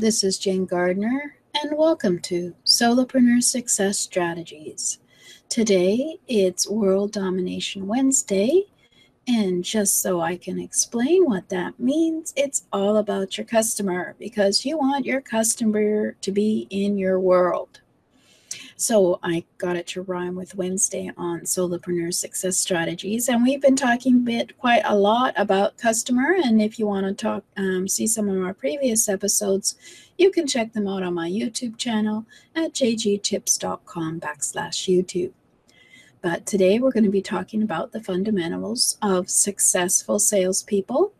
This is Jane Gardner, and welcome to Solopreneur Success Strategies. Today it's World Domination Wednesday, and just so I can explain what that means, it's all about your customer because you want your customer to be in your world. So I got it to rhyme with Wednesday on Solopreneur Success Strategies, and we've been talking bit quite a lot about customer. And if you want to talk, um, see some of our previous episodes, you can check them out on my YouTube channel at jgtips.com backslash YouTube. But today we're going to be talking about the fundamentals of successful salespeople.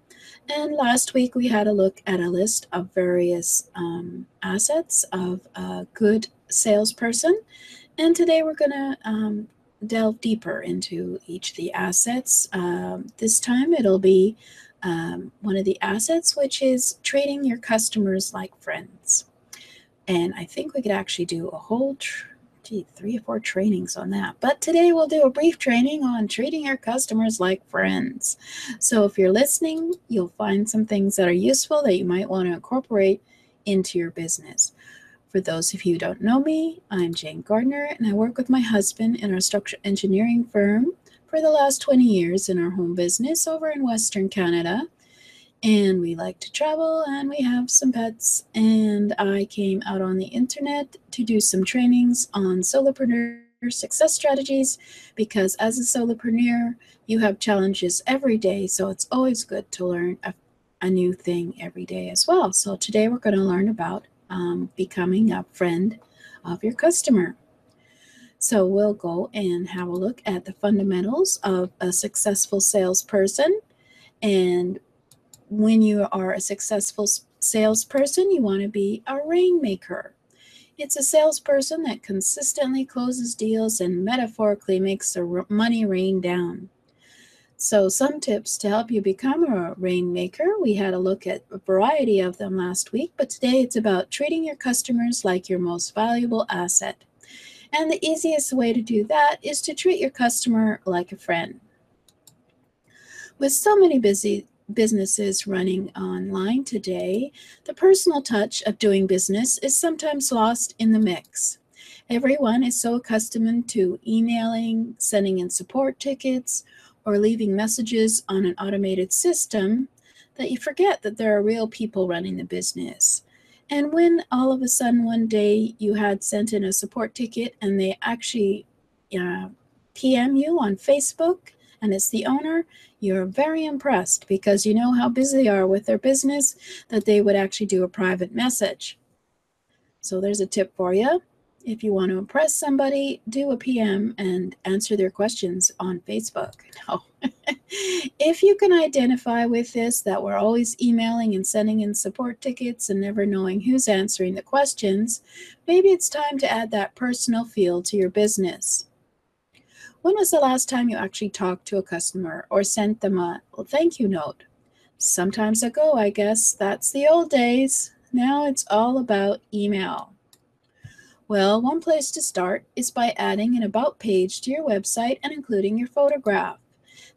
And last week we had a look at a list of various um, assets of a good salesperson. And today we're going to um, delve deeper into each of the assets. Um, this time it'll be um, one of the assets, which is treating your customers like friends. And I think we could actually do a whole, gee, three or four trainings on that. But today we'll do a brief training on treating your customers like friends. So if you're listening, you'll find some things that are useful that you might want to incorporate into your business. For those of you who don't know me, I'm Jane Gardner, and I work with my husband in our structural engineering firm for the last 20 years in our home business over in Western Canada. And we like to travel and we have some pets. And I came out on the internet to do some trainings on solopreneur success strategies because as a solopreneur, you have challenges every day. So it's always good to learn a, a new thing every day as well. So today we're going to learn about um, becoming a friend of your customer. So we'll go and have a look at the fundamentals of a successful salesperson. And when you are a successful salesperson, you want to be a rainmaker. It's a salesperson that consistently closes deals and metaphorically makes the money rain down. So, some tips to help you become a rainmaker. We had a look at a variety of them last week, but today it's about treating your customers like your most valuable asset. And the easiest way to do that is to treat your customer like a friend. With so many busy businesses running online today, the personal touch of doing business is sometimes lost in the mix. Everyone is so accustomed to emailing, sending in support tickets, or leaving messages on an automated system that you forget that there are real people running the business. And when all of a sudden one day you had sent in a support ticket and they actually uh, PM you on Facebook and it's the owner, you're very impressed because you know how busy they are with their business that they would actually do a private message. So there's a tip for you. If you want to impress somebody, do a PM and answer their questions on Facebook. No. if you can identify with this, that we're always emailing and sending in support tickets and never knowing who's answering the questions, maybe it's time to add that personal feel to your business. When was the last time you actually talked to a customer or sent them a thank you note? Sometimes ago, I guess. That's the old days. Now it's all about email. Well, one place to start is by adding an About page to your website and including your photograph.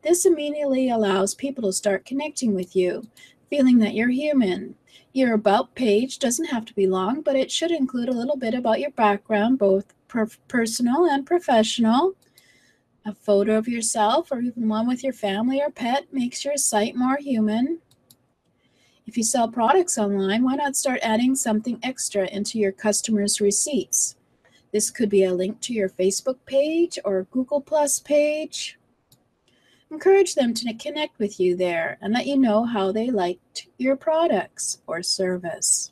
This immediately allows people to start connecting with you, feeling that you're human. Your About page doesn't have to be long, but it should include a little bit about your background, both per- personal and professional. A photo of yourself or even one with your family or pet makes your site more human. If you sell products online, why not start adding something extra into your customers' receipts? This could be a link to your Facebook page or Google Plus page. Encourage them to connect with you there and let you know how they liked your products or service.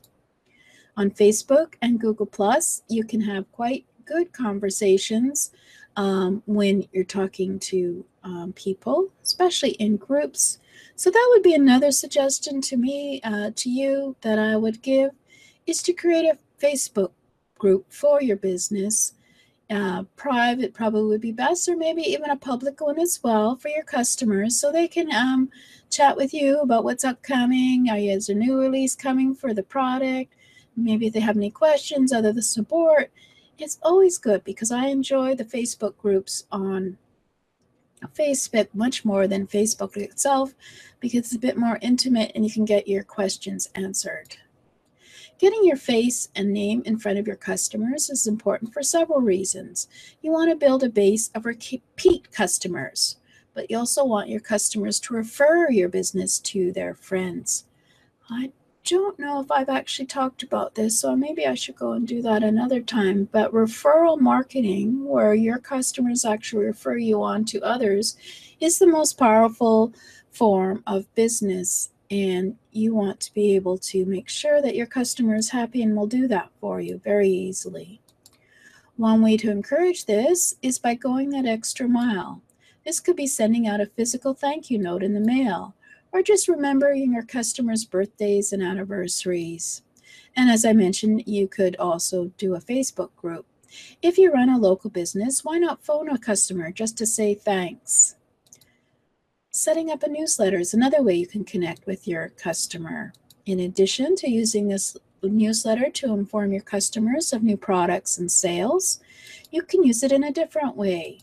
On Facebook and Google Plus, you can have quite good conversations um, when you're talking to um, people, especially in groups so that would be another suggestion to me, uh, to you, that I would give is to create a Facebook group for your business. Uh, private probably would be best, or maybe even a public one as well for your customers so they can um, chat with you about what's upcoming. Are is a new release coming for the product? Maybe if they have any questions, other the support. It's always good because I enjoy the Facebook groups on Facebook much more than Facebook itself because it's a bit more intimate and you can get your questions answered. Getting your face and name in front of your customers is important for several reasons. You want to build a base of repeat customers, but you also want your customers to refer your business to their friends. I don't know if I've actually talked about this, so maybe I should go and do that another time. But referral marketing, where your customers actually refer you on to others, is the most powerful form of business. And you want to be able to make sure that your customer is happy and will do that for you very easily. One way to encourage this is by going that extra mile. This could be sending out a physical thank you note in the mail or just remembering your customers' birthdays and anniversaries. And as I mentioned, you could also do a Facebook group. If you run a local business, why not phone a customer just to say thanks? Setting up a newsletter is another way you can connect with your customer. In addition to using this newsletter to inform your customers of new products and sales, you can use it in a different way.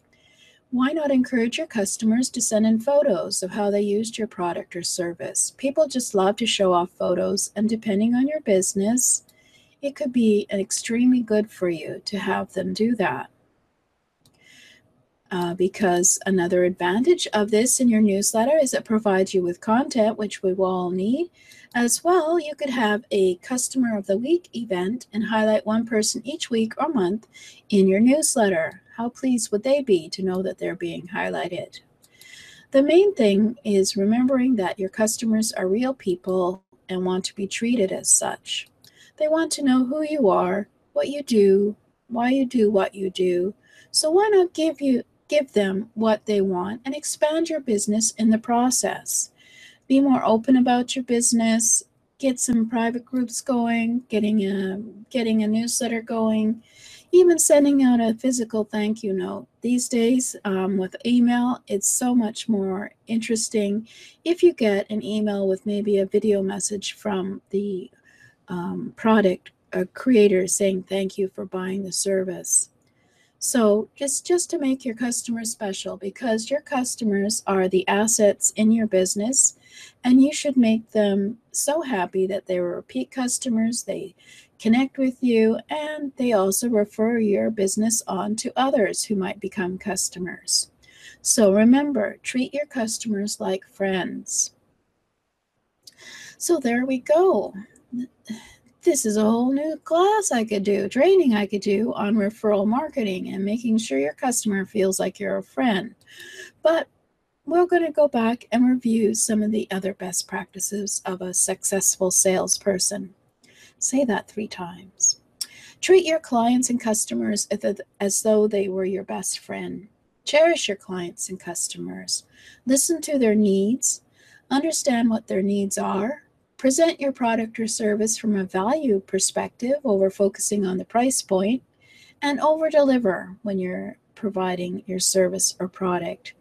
Why not encourage your customers to send in photos of how they used your product or service? People just love to show off photos, and depending on your business, it could be extremely good for you to have them do that. Uh, because another advantage of this in your newsletter is it provides you with content, which we will all need. As well, you could have a Customer of the Week event and highlight one person each week or month in your newsletter. How pleased would they be to know that they're being highlighted? The main thing is remembering that your customers are real people and want to be treated as such. They want to know who you are, what you do, why you do what you do. So why not give you give them what they want and expand your business in the process? Be more open about your business, get some private groups going, getting a getting a newsletter going, even sending out a physical thank you note. These days, um, with email, it's so much more interesting if you get an email with maybe a video message from the um, product creator saying thank you for buying the service. So just just to make your customers special because your customers are the assets in your business and you should make them so happy that they were repeat customers, they connect with you, and they also refer your business on to others who might become customers. So remember, treat your customers like friends. So there we go. This is a whole new class I could do, training I could do on referral marketing and making sure your customer feels like you're a friend. But we're going to go back and review some of the other best practices of a successful salesperson. Say that three times. Treat your clients and customers as though they were your best friend. Cherish your clients and customers. Listen to their needs. Understand what their needs are. Present your product or service from a value perspective over focusing on the price. And over deliver when you're providing your service or product.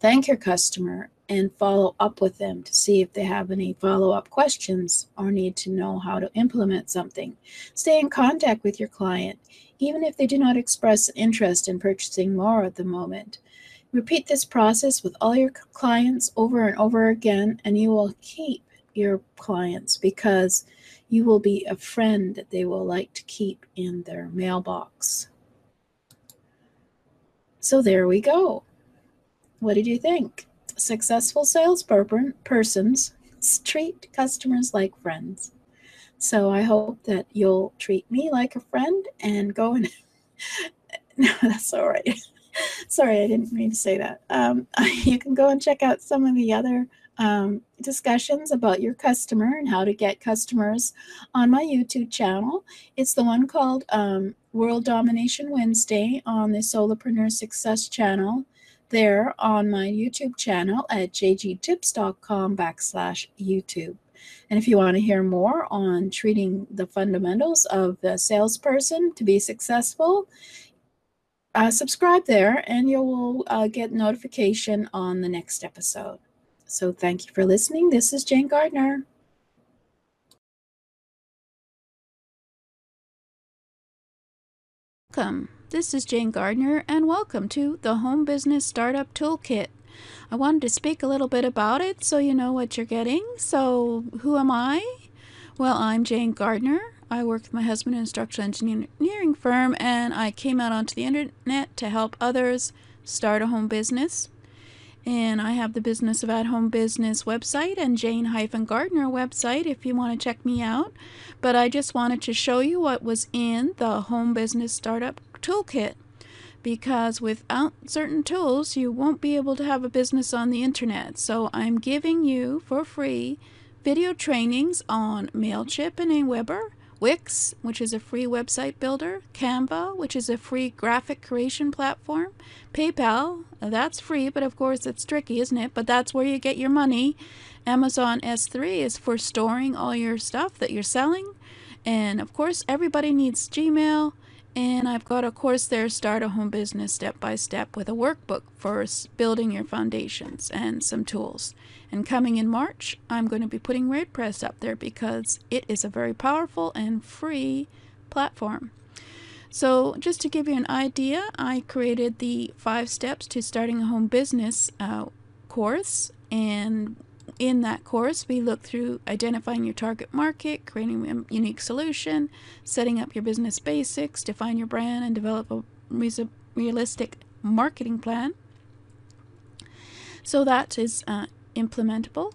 Thank your customer and follow up with them to see if they have any follow up questions or need to know how to implement something. Stay in contact with your client, even if they do not express interest in purchasing more at the moment. Repeat this process with all your clients over and over again, and you will keep your clients because you will be a friend that they will like to keep in their mailbox. So there we go. What did you think? Successful salespersons treat customers like friends. So I hope that you'll treat me like a friend and go and. no, that's all right. Sorry, I didn't mean to say that. Um, you can go and check out some of the other um, discussions about your customer and how to get customers on my YouTube channel. It's the one called um, World Domination Wednesday on the Solopreneur Success channel there on my YouTube channel at jgtips.com backslash YouTube. And if you want to hear more on treating the fundamentals of the salesperson to be successful, uh, subscribe there and you will uh, get notification on the next episode. So thank you for listening. This is Jane Gardner. Welcome. This is Jane Gardner, and welcome to the Home Business Startup Toolkit. I wanted to speak a little bit about it so you know what you're getting. So, who am I? Well, I'm Jane Gardner. I work with my husband in a structural engineering firm, and I came out onto the internet to help others start a home business. And I have the Business of At Home Business website and Jane Gardner website if you want to check me out. But I just wanted to show you what was in the Home Business Startup Toolkit because without certain tools, you won't be able to have a business on the internet. So I'm giving you for free video trainings on MailChimp and Aweber, Wix, which is a free website builder, Canva, which is a free graphic creation platform, PayPal, that's free, but of course it's tricky, isn't it? But that's where you get your money. Amazon S3 is for storing all your stuff that you're selling. And of course, everybody needs Gmail. And I've got a course there, Start a Home Business Step by Step, with a workbook for building your foundations and some tools. And coming in March, I'm going to be putting WordPress up there because it is a very powerful and free platform. So, just to give you an idea, I created the five steps to starting a home business uh, course, and in that course, we look through identifying your target market, creating a unique solution, setting up your business basics, define your brand, and develop a realistic marketing plan. So that is uh, implementable.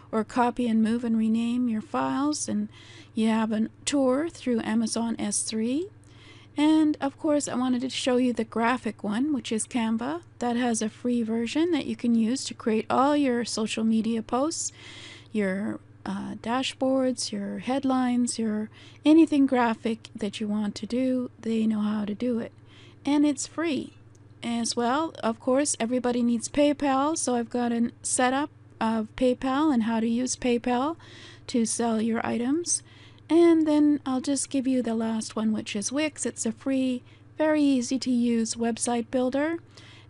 or copy and move and rename your files and you have a tour through Amazon S3. And of course, I wanted to show you the graphic one, which is Canva. That has a free version that you can use to create all your social media posts, your uh, dashboards, your headlines, your anything graphic that you want to do. They know how to do it. And it's free as well. Of course, everybody needs PayPal, so I've got a setup of PayPal and how to use PayPal to sell your items. And then I'll just give you the last one, which is Wix. It's a free, very easy to use website builder.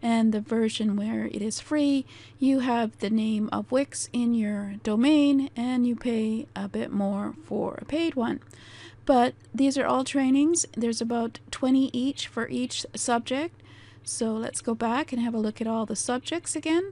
And the version where it is free, you have the name of Wix in your domain and you pay a bit more for a paid one. But these are all trainings. There's about 20 each for each subject. So let's go back and have a look at all the subjects again.